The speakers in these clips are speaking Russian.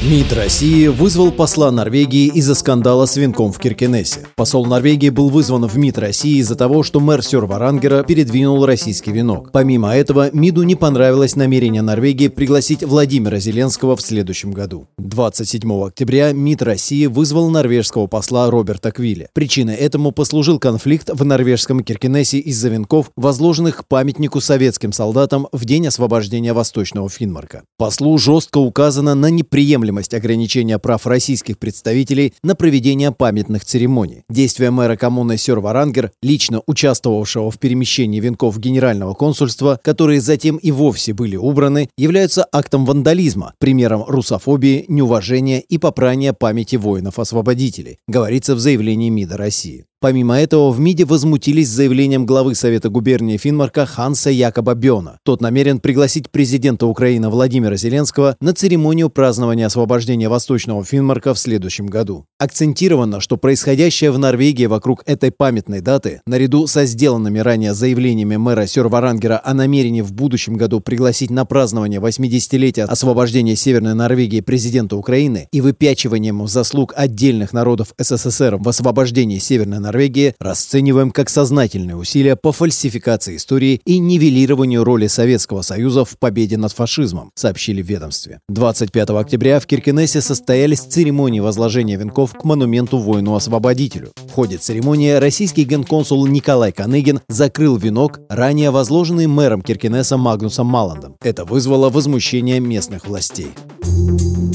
МИД России вызвал посла Норвегии из-за скандала с венком в Киркенесе. Посол Норвегии был вызван в МИД России из-за того, что мэр Сюрварангера передвинул российский венок. Помимо этого, МИДу не понравилось намерение Норвегии пригласить Владимира Зеленского в следующем году. 27 октября МИД России вызвал норвежского посла Роберта Квилля. Причиной этому послужил конфликт в норвежском Киркенесе из-за венков, возложенных к памятнику советским солдатам в день освобождения Восточного Финмарка. Послу жестко указано на неприемлемость неприемлемость ограничения прав российских представителей на проведение памятных церемоний. Действия мэра коммуны Сёрварангер, лично участвовавшего в перемещении венков генерального консульства, которые затем и вовсе были убраны, являются актом вандализма, примером русофобии, неуважения и попрания памяти воинов-освободителей, говорится в заявлении МИДа России. Помимо этого, в МИДе возмутились заявлением главы Совета губернии Финмарка Ханса Якоба Бёна. Тот намерен пригласить президента Украины Владимира Зеленского на церемонию празднования освобождения Восточного Финмарка в следующем году. Акцентировано, что происходящее в Норвегии вокруг этой памятной даты, наряду со сделанными ранее заявлениями мэра Сёрварангера о намерении в будущем году пригласить на празднование 80-летия освобождения Северной Норвегии президента Украины и выпячиванием заслуг отдельных народов СССР в освобождении Северной Норвегии, Норвегии расцениваем как сознательные усилия по фальсификации истории и нивелированию роли Советского Союза в победе над фашизмом, сообщили в ведомстве. 25 октября в Киркенесе состоялись церемонии возложения венков к монументу воину-освободителю. В ходе церемонии российский генконсул Николай Каныгин закрыл венок, ранее возложенный мэром Киркенеса Магнусом Маландом. Это вызвало возмущение местных властей.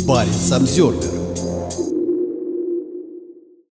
Парень Самсервер